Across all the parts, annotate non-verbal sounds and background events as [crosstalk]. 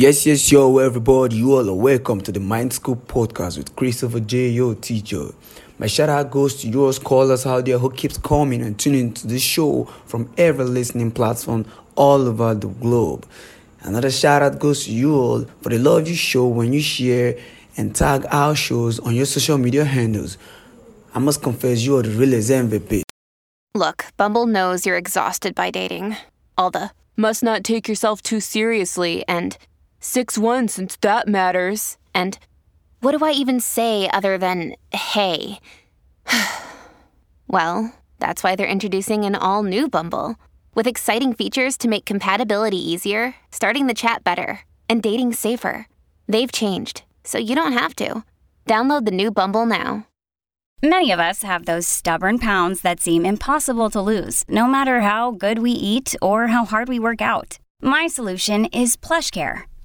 Yes, yes, yo, everybody, you all are welcome to the Mind School podcast with Christopher J. Yo, teacher. My shout out goes to yours callers out there who keeps coming and tuning to the show from every listening platform all over the globe. Another shout out goes to you all for the love you show when you share and tag our shows on your social media handles. I must confess, you are the realest MVP. Look, Bumble knows you're exhausted by dating. All the must not take yourself too seriously and 6 1 since that matters. And what do I even say other than hey? [sighs] well, that's why they're introducing an all new Bumble with exciting features to make compatibility easier, starting the chat better, and dating safer. They've changed, so you don't have to. Download the new Bumble now. Many of us have those stubborn pounds that seem impossible to lose, no matter how good we eat or how hard we work out. My solution is PlushCare.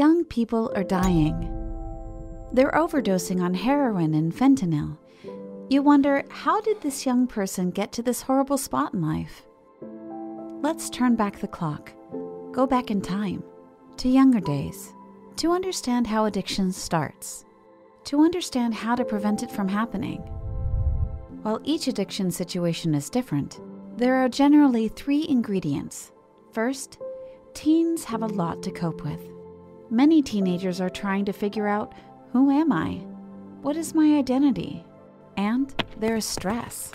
Young people are dying. They're overdosing on heroin and fentanyl. You wonder, how did this young person get to this horrible spot in life? Let's turn back the clock. Go back in time to younger days to understand how addiction starts, to understand how to prevent it from happening. While each addiction situation is different, there are generally three ingredients. First, teens have a lot to cope with. Many teenagers are trying to figure out who am I? What is my identity? And there is stress.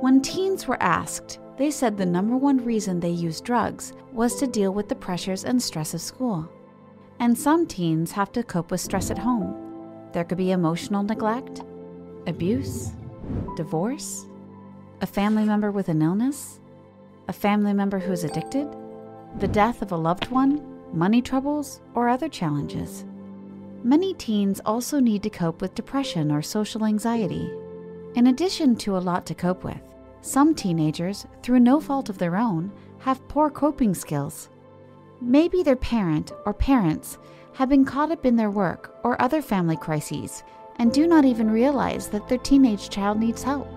When teens were asked, they said the number one reason they used drugs was to deal with the pressures and stress of school. And some teens have to cope with stress at home. There could be emotional neglect, abuse, divorce, a family member with an illness, a family member who is addicted, the death of a loved one, money troubles, or other challenges. Many teens also need to cope with depression or social anxiety. In addition to a lot to cope with, some teenagers, through no fault of their own, have poor coping skills. Maybe their parent or parents have been caught up in their work or other family crises and do not even realize that their teenage child needs help.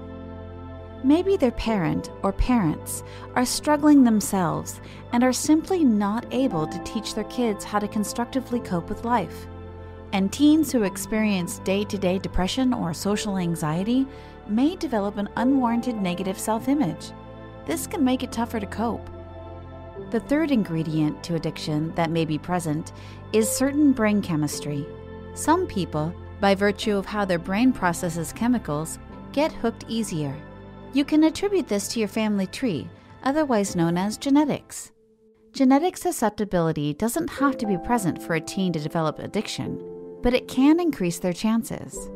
Maybe their parent or parents are struggling themselves and are simply not able to teach their kids how to constructively cope with life. And teens who experience day to day depression or social anxiety may develop an unwarranted negative self image. This can make it tougher to cope. The third ingredient to addiction that may be present is certain brain chemistry. Some people, by virtue of how their brain processes chemicals, get hooked easier. You can attribute this to your family tree, otherwise known as genetics. Genetic susceptibility doesn't have to be present for a teen to develop addiction, but it can increase their chances.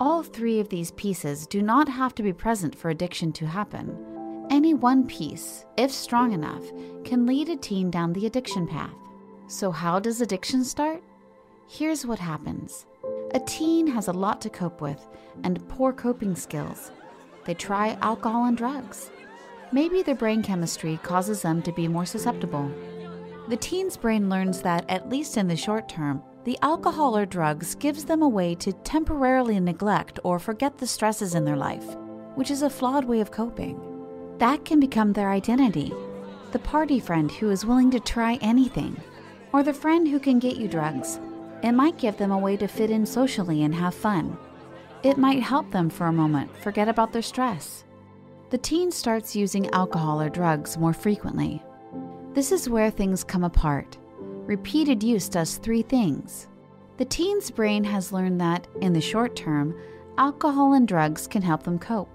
All three of these pieces do not have to be present for addiction to happen. Any one piece, if strong enough, can lead a teen down the addiction path. So, how does addiction start? Here's what happens a teen has a lot to cope with and poor coping skills. They try alcohol and drugs. Maybe their brain chemistry causes them to be more susceptible. The teen's brain learns that, at least in the short term, the alcohol or drugs gives them a way to temporarily neglect or forget the stresses in their life, which is a flawed way of coping. That can become their identity. The party friend who is willing to try anything, or the friend who can get you drugs. It might give them a way to fit in socially and have fun. It might help them for a moment forget about their stress. The teen starts using alcohol or drugs more frequently. This is where things come apart. Repeated use does three things. The teen's brain has learned that, in the short term, alcohol and drugs can help them cope.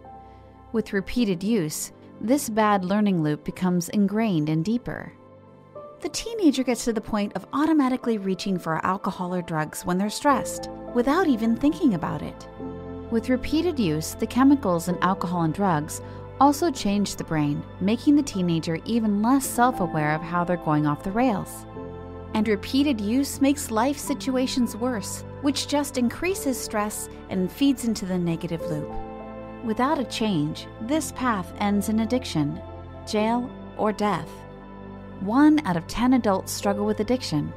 With repeated use, this bad learning loop becomes ingrained and deeper. The teenager gets to the point of automatically reaching for alcohol or drugs when they're stressed, without even thinking about it. With repeated use, the chemicals in alcohol and drugs also change the brain, making the teenager even less self aware of how they're going off the rails. And repeated use makes life situations worse, which just increases stress and feeds into the negative loop. Without a change, this path ends in addiction, jail, or death. One out of 10 adults struggle with addiction.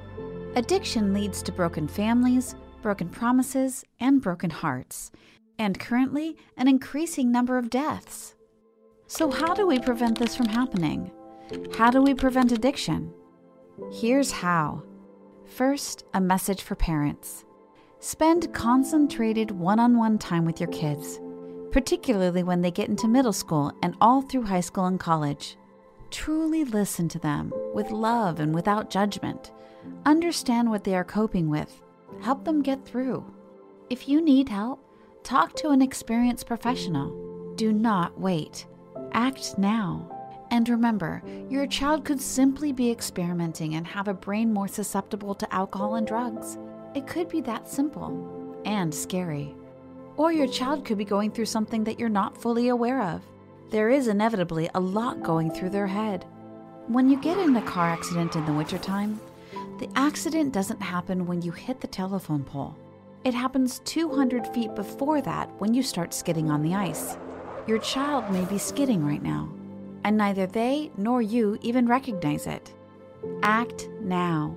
Addiction leads to broken families, broken promises, and broken hearts, and currently, an increasing number of deaths. So, how do we prevent this from happening? How do we prevent addiction? Here's how. First, a message for parents. Spend concentrated one on one time with your kids, particularly when they get into middle school and all through high school and college. Truly listen to them with love and without judgment. Understand what they are coping with. Help them get through. If you need help, talk to an experienced professional. Do not wait. Act now. And remember, your child could simply be experimenting and have a brain more susceptible to alcohol and drugs. It could be that simple and scary. Or your child could be going through something that you're not fully aware of. There is inevitably a lot going through their head. When you get in a car accident in the wintertime, the accident doesn't happen when you hit the telephone pole. It happens 200 feet before that when you start skidding on the ice. Your child may be skidding right now, and neither they nor you even recognize it. Act now.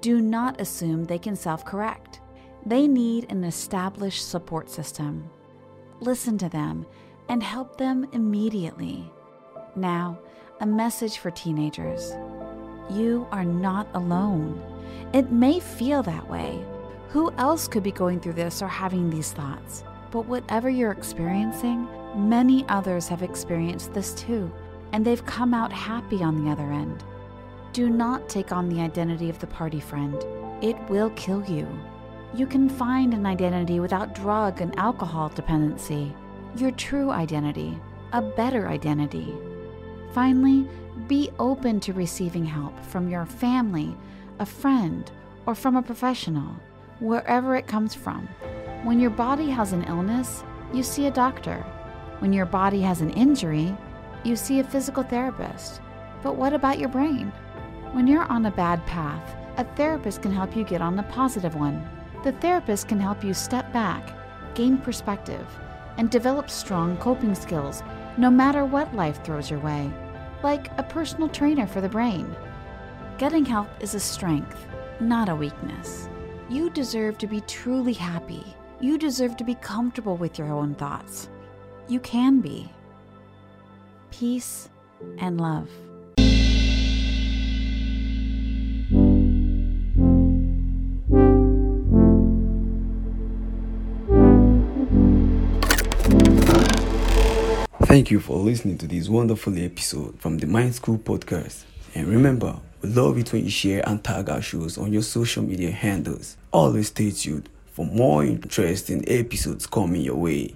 Do not assume they can self correct. They need an established support system. Listen to them and help them immediately. Now, a message for teenagers you are not alone. It may feel that way. Who else could be going through this or having these thoughts? But whatever you're experiencing, many others have experienced this too, and they've come out happy on the other end. Do not take on the identity of the party friend, it will kill you. You can find an identity without drug and alcohol dependency your true identity, a better identity. Finally, be open to receiving help from your family, a friend, or from a professional, wherever it comes from. When your body has an illness, you see a doctor. When your body has an injury, you see a physical therapist. But what about your brain? When you're on a bad path, a therapist can help you get on the positive one. The therapist can help you step back, gain perspective, and develop strong coping skills no matter what life throws your way, like a personal trainer for the brain. Getting help is a strength, not a weakness. You deserve to be truly happy. You deserve to be comfortable with your own thoughts. You can be. Peace and love. Thank you for listening to this wonderful episode from the Mind School podcast. And remember, we love it when you share and tag our shows on your social media handles. Always stay tuned for more interesting episodes coming your way.